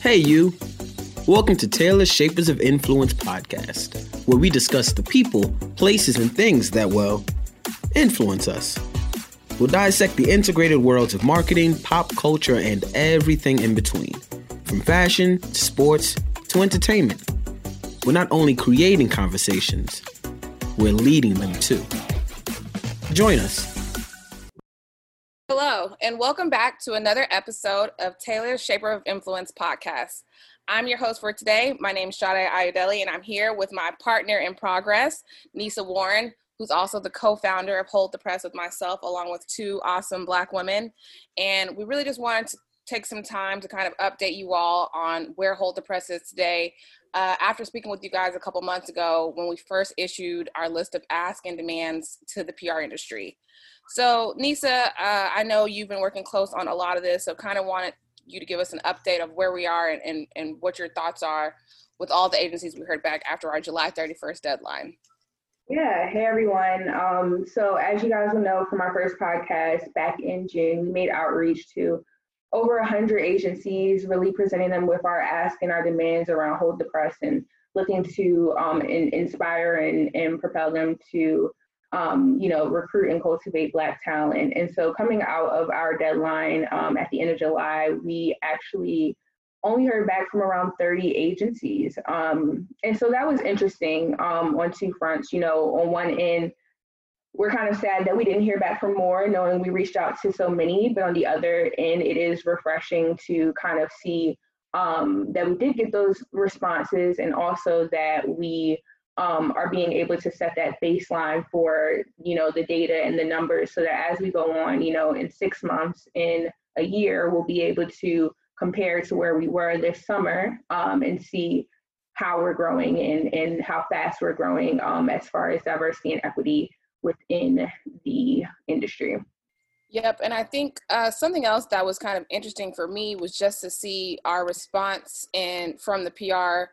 Hey, you. Welcome to Taylor's Shapers of Influence podcast, where we discuss the people, places, and things that, well, influence us. We'll dissect the integrated worlds of marketing, pop culture, and everything in between, from fashion to sports to entertainment. We're not only creating conversations, we're leading them too. Join us. And welcome back to another episode of Taylor's Shaper of Influence podcast. I'm your host for today. My name is Shade Ayodele, and I'm here with my partner in progress, Nisa Warren, who's also the co-founder of Hold the Press with myself, along with two awesome Black women. And we really just wanted to take some time to kind of update you all on where Hold the Press is today. Uh, after speaking with you guys a couple months ago, when we first issued our list of ask and demands to the PR industry. So, Nisa, uh, I know you've been working close on a lot of this, so kind of wanted you to give us an update of where we are and, and, and what your thoughts are with all the agencies we heard back after our July 31st deadline. Yeah, hey everyone. Um, so, as you guys will know from our first podcast back in June, we made outreach to over 100 agencies, really presenting them with our ask and our demands around Hold the Press and looking to um, in, inspire and, and propel them to, um, you know, recruit and cultivate Black talent. And so coming out of our deadline um, at the end of July, we actually only heard back from around 30 agencies. Um, and so that was interesting um, on two fronts. You know, on one end, we're kind of sad that we didn't hear back from more, knowing we reached out to so many. But on the other end, it is refreshing to kind of see um, that we did get those responses and also that we um, are being able to set that baseline for you know the data and the numbers so that as we go on you know in six months in a year we'll be able to compare to where we were this summer um, and see how we're growing and, and how fast we're growing um, as far as diversity and equity within the industry. Yep, and I think uh, something else that was kind of interesting for me was just to see our response and from the PR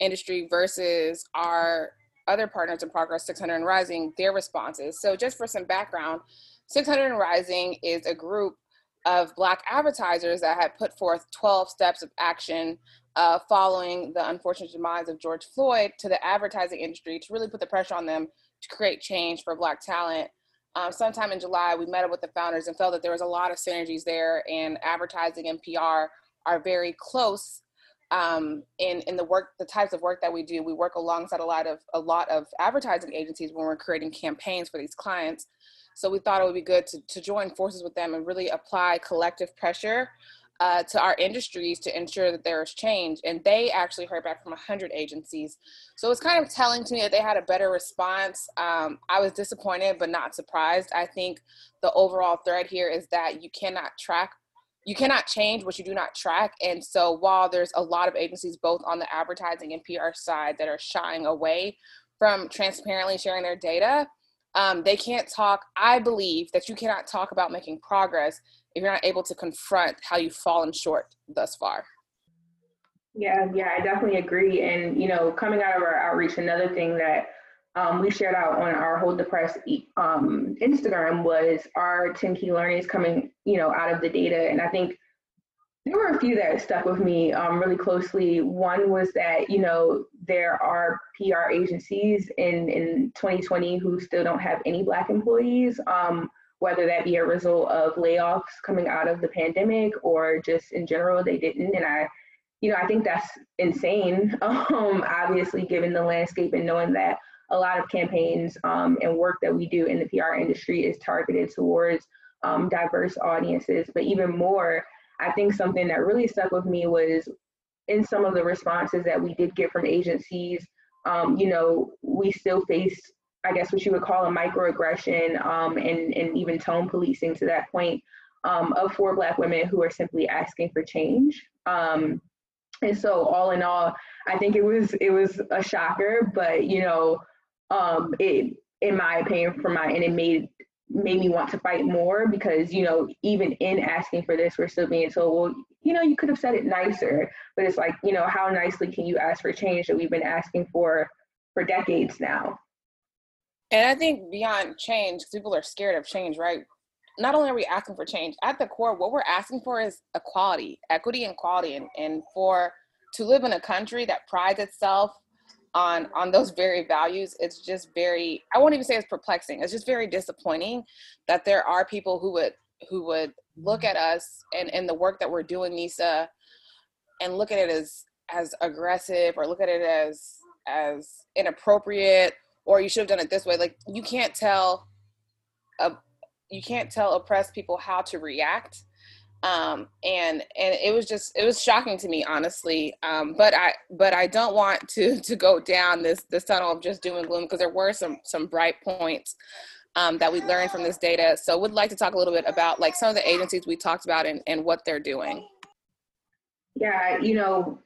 industry versus our other partners in progress, 600 and Rising, their responses. So, just for some background, 600 and Rising is a group of Black advertisers that had put forth 12 steps of action uh, following the unfortunate demise of George Floyd to the advertising industry to really put the pressure on them create change for Black talent. Um, sometime in July, we met up with the founders and felt that there was a lot of synergies there, and advertising and PR are very close um, in in the work, the types of work that we do. We work alongside a lot of a lot of advertising agencies when we're creating campaigns for these clients. So we thought it would be good to, to join forces with them and really apply collective pressure uh, to our industries to ensure that there is change. And they actually heard back from 100 agencies. So it's kind of telling to me that they had a better response. Um, I was disappointed, but not surprised. I think the overall thread here is that you cannot track. You cannot change what you do not track. And so, while there's a lot of agencies, both on the advertising and PR side, that are shying away from transparently sharing their data, um, they can't talk. I believe that you cannot talk about making progress if you're not able to confront how you've fallen short thus far. Yeah, yeah, I definitely agree. And you know, coming out of our outreach, another thing that um, we shared out on our Hold the Press um, Instagram was our 10 key learnings coming, you know, out of the data. And I think there were a few that stuck with me um, really closely. One was that, you know, there are PR agencies in, in 2020 who still don't have any Black employees. Um, whether that be a result of layoffs coming out of the pandemic or just in general they didn't. And i you know i think that's insane um, obviously given the landscape and knowing that a lot of campaigns um, and work that we do in the pr industry is targeted towards um, diverse audiences. But even more i think something that really stuck with me was in some of the responses that we did get from agencies um, you know we still face I guess what you would call a microaggression um, and, and even tone policing to that point um, of four Black women who are simply asking for change. Um, and so, all in all, I think it was it was a shocker, but you know, um, it in my opinion, from my and it made made me want to fight more because you know even in asking for this we're still being told well you know you could have said it nicer but it's like you know how nicely can you ask for change that we've been asking for for decades now and I think beyond change, people are scared of change, right? not only are we asking for change, at the core, what we're asking for is equality, equity and quality, and, and for to live in a country that prides itself on on those very values it's just very i won't even say it's perplexing it's just very disappointing that there are people who would who would look at us and and the work that we're doing nisa and look at it as as aggressive or look at it as as inappropriate or you should have done it this way. Like you can't tell a, you can't tell oppressed people how to react. Um, and and it was just it was shocking to me honestly. Um, but i but i don't want to to go down this this tunnel of just doom and gloom because there were some some bright points um, that we learned from this data. So would like to talk a little bit about like some of the agencies we talked about and, and what they're doing. Yeah you know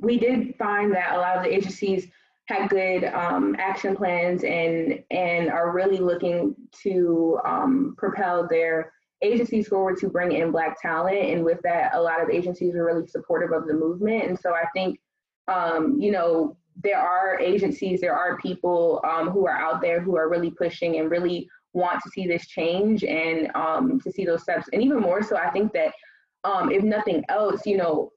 we did find that a lot of the agencies had good um, action plans and and are really looking to um, propel their agencies forward to bring in Black talent. And with that, a lot of agencies are really supportive of the movement. And so I think, um, you know, there are agencies, there are people um, who are out there who are really pushing and really want to see this change and um, to see those steps. And even more so, I think that um, if nothing else, you know,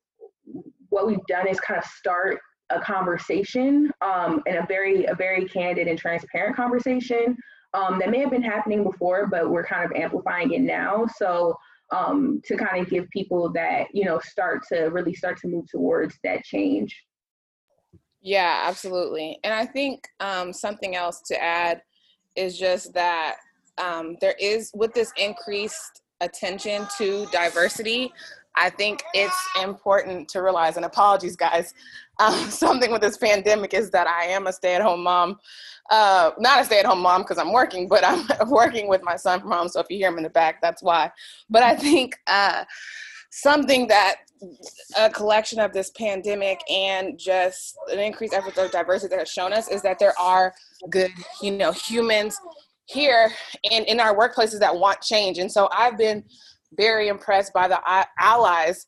what we've done is kind of start a conversation um, and a very a very candid and transparent conversation um, that may have been happening before, but we're kind of amplifying it now. So um, to kind of give people that, you know, start to really start to move towards that change. Yeah, absolutely. And I think um, something else to add is just that um, there is, with this increased attention to diversity, I think it's important to realize, and apologies, guys, um, something with this pandemic is that I am a stay at home mom. Uh, not a stay at home mom because I'm working, but I'm working with my son from home. So if you hear him in the back, that's why. But I think uh, something that a collection of this pandemic and just an increased effort of diversity that has shown us is that there are good, you know, humans here in, in our workplaces that want change. And so I've been very impressed by the allies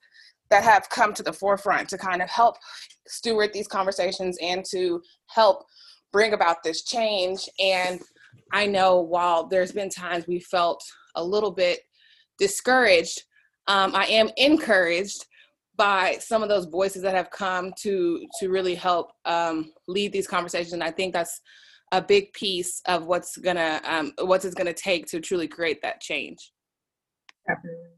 that have come to the forefront to kind of help steward these conversations and to help bring about this change. And I know while there's been times we felt a little bit discouraged, um, I am encouraged by some of those voices that have come to to really help um, lead these conversations. And I think that's a big piece of what's gonna um, what's it's gonna take to truly create that change. Definitely.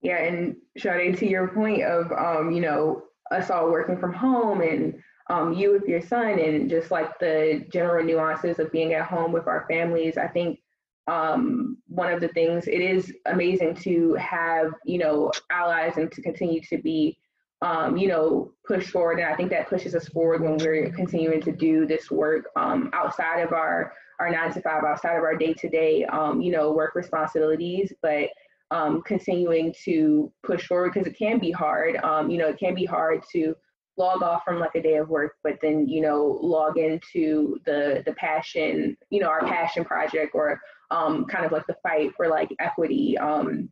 Yeah, and Sade, to your point of um, you know us all working from home and um, you with your son and just like the general nuances of being at home with our families, I think um, one of the things it is amazing to have you know allies and to continue to be um, you know push forward and i think that pushes us forward when we're continuing to do this work um, outside of our our nine to five outside of our day to day you know work responsibilities but um, continuing to push forward because it can be hard. Um, you know, it can be hard to log off from like a day of work, but then you know log into the the passion, you know, our passion project or um, kind of like the fight for like equity, um,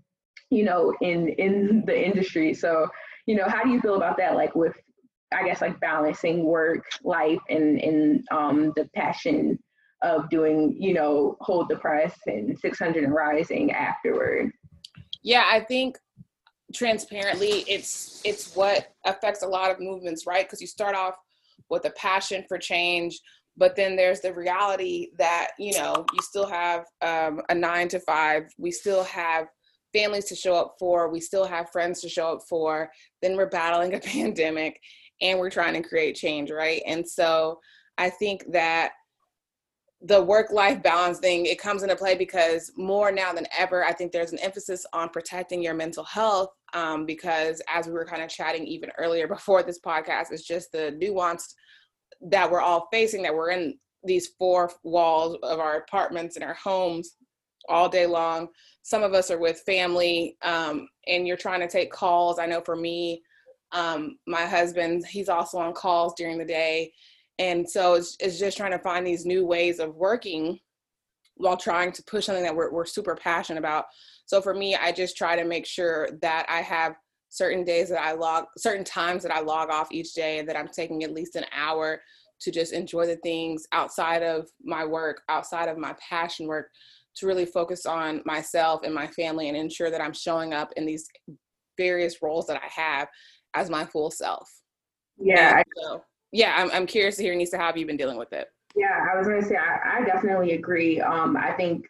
you know, in in the industry. So, you know, how do you feel about that? Like with I guess like balancing work, life, and and um, the passion of doing, you know, hold the press and 600 and rising afterward yeah i think transparently it's it's what affects a lot of movements right? Because you start off with a passion for change but then there's the reality that you know you still have um, a nine to five we still have families to show up for we still have friends to show up for then we're battling a pandemic and we're trying to create change right? And so i think that the work life balance thing it comes into play because more now than ever i think there's an emphasis on protecting your mental health um, because as we were kind of chatting even earlier before this podcast it's just the nuanced that we're all facing that we're in these four walls of our apartments and our homes all day long. Some of us are with family um, and you're trying to take calls. I know for me um, my husband he's also on calls during the day and so it's, it's just trying to find these new ways of working while trying to push something that we're, we're super passionate about so for me i just try to make sure that i have certain days that i log certain times that i log off each day and that i'm taking at least an hour to just enjoy the things outside of my work outside of my passion work to really focus on myself and my family and ensure that I'm showing up in these various roles that I have as my full self. Yeah. So, yeah, I'm, I'm curious to hear, Nisa, how have you been dealing with it? Yeah, I was going to say, I, I, definitely agree. Um, I think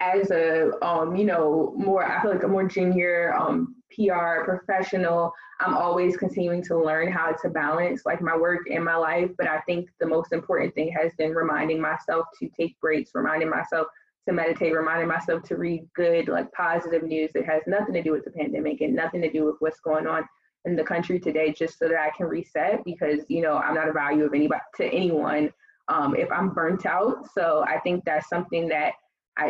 as a, um, you know, more, I feel like a more junior um, PR professional, I'm always continuing to learn how to balance like my work and my life. But I think the most important thing has been reminding myself to take breaks, reminding myself to meditate, reminding myself to read good, like positive news that has nothing to do with the pandemic and nothing to do with what's going on in the country today, just so that I can reset because, you know, I'm not a value of anybody to anyone um, if I'm burnt out. So I think that's something that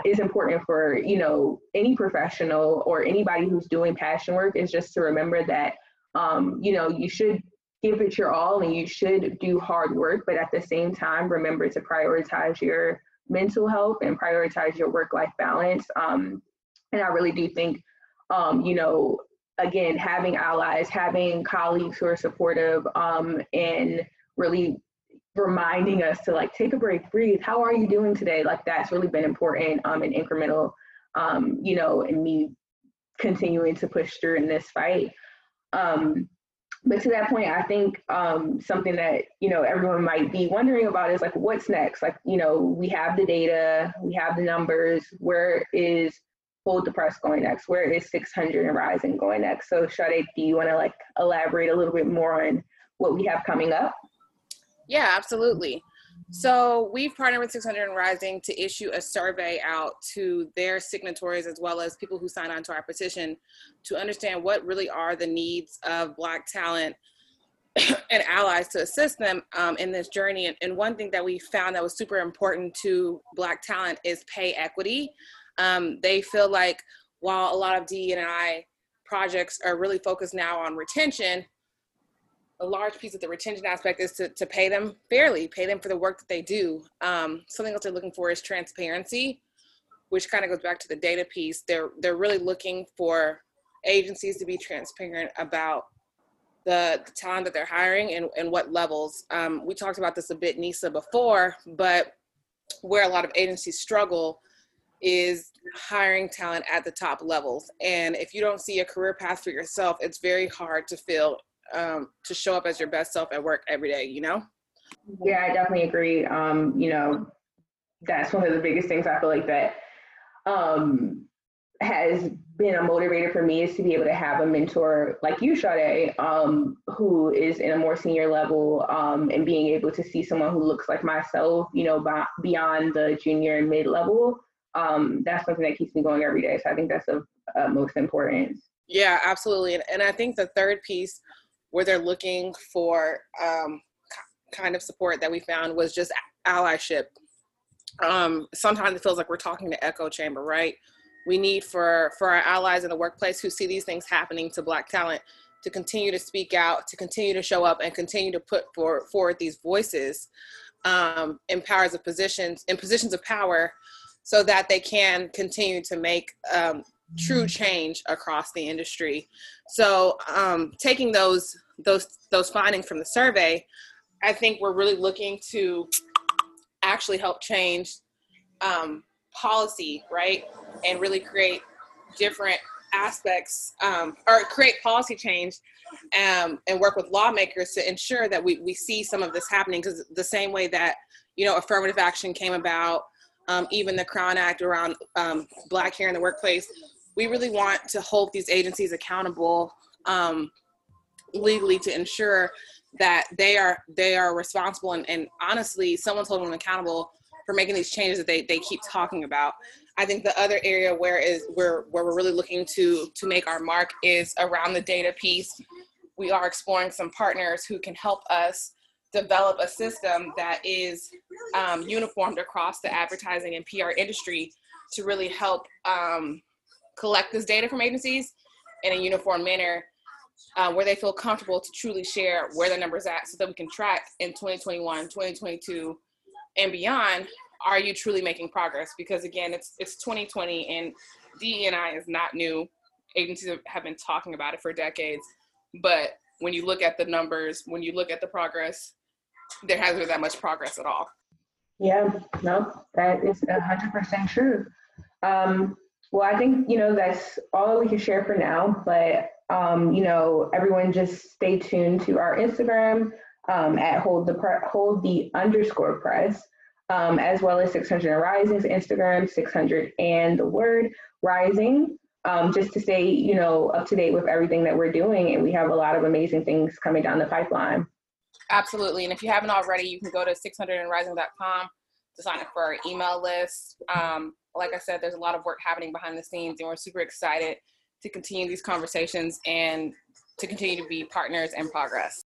is important for, you know, any professional or anybody who's doing passion work is just to remember that, um, you know, you should give it your all and you should do hard work, but at the same time, remember to prioritize your mental health and prioritize your work life balance. Um, and I really do think, um, you know, again, having allies, having colleagues who are supportive, um, and really reminding us to like take a break, breathe. How are you doing today? Like that's really been important um, and incremental, um, you know, and me continuing to push through in this fight. Um, but to that point i think um, something that you know everyone might be wondering about is like what's next like you know we have the data we have the numbers where is hold the press going next where is 600 and rising going next so Sade, do you want to like elaborate a little bit more on what we have coming up yeah absolutely so we've partnered with 600 and Rising to issue a survey out to their signatories as well as people who sign on to our petition to understand what really are the needs of Black talent and allies to assist them um, in this journey. And, and, one thing that we found that was super important to Black talent is pay equity. Um, they feel like while a lot of DE&I projects are really focused now on retention, a large piece of the retention aspect is to, to pay them fairly, pay them for the work that they do. Um, something else they're looking for is transparency, which kind of goes back to the data piece. They're they're really looking for agencies to be transparent about the, the talent that they're hiring and, and what levels. Um, we talked about this a bit, Nisa, before, but where a lot of agencies struggle is hiring talent at the top levels. And if you don't see a career path for yourself, it's very hard to feel um, to show up as your best self at work every day, you know? Yeah, I definitely agree. Um, you know, that's one of the biggest things I feel like that um, has been a motivator for me is to be able to have a mentor like you, Sade, um, who is in a more senior level um, and being able to see someone who looks like myself, you know, b- beyond the junior and mid level. Um, that's something that keeps me going every day. So I think that's of uh, most importance. Yeah, absolutely. And, and I think the third piece where they're looking for um, kind of support that we found was just allyship. Um, sometimes it feels like we're talking to echo chamber, right? We need for for our allies in the workplace who see these things happening to Black talent to continue to speak out, to continue to show up, and continue to put for, forward these voices um, in powers of positions in positions of power, so that they can continue to make um, true change across the industry. So um, taking those those those findings from the survey, I think we're really looking to actually help change um, policy, right, and really create different aspects um, or create policy change um, and work with lawmakers to ensure that we, we see some of this happening because the same way that you know affirmative action came about um, even the crown act around um, black hair in the workplace we really want to hold these agencies accountable um, legally to ensure that they are they are responsible and, and honestly someone's holding them accountable for making these changes that they, they keep talking about. I think the other area where is where where we're really looking to to make our mark is around the data piece. We are exploring some partners who can help us develop a system that is um, uniformed across the advertising and pr industry to really help um, collect this data from agencies in a uniform manner uh, where they feel comfortable to truly share where the numbers at so that we can track in 2021 2022 and beyond are you truly making progress? Because again it's it's 2020 and DEI is not new. Agencies have been talking about it for decades. But when you look at the numbers when you look at the progress there hasn't been that much progress at all yeah no that is 100% true Um, well, I think, you know, that's all we can share for now, but, um, you know, everyone just stay tuned to our Instagram um, at hold the, pre- hold the underscore press, um, as well as 600 Rising's Instagram, 600 and the word rising, um, just to stay, you know, up to date with everything that we're doing. And we have a lot of amazing things coming down the pipeline. Absolutely. And if you haven't already, you can go to 600andrising.com to sign up for our email list. Um, like I said, there's a lot of work happening behind the scenes, and we're super excited to continue these conversations and to continue to be partners in progress.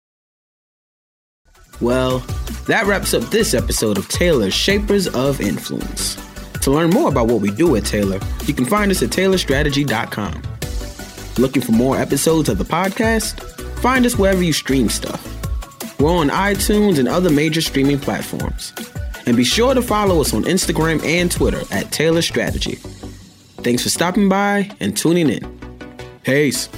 Well, that wraps up this episode of Taylor's Shapers of Influence. To learn more about what we do at Taylor, you can find us at taylorstrategy.com. Looking for more episodes of the podcast? Find us wherever you stream stuff. We're on iTunes and other major streaming platforms. And be sure to follow us on Instagram and Twitter at Taylor Strategy. Thanks for stopping by and tuning in. Peace.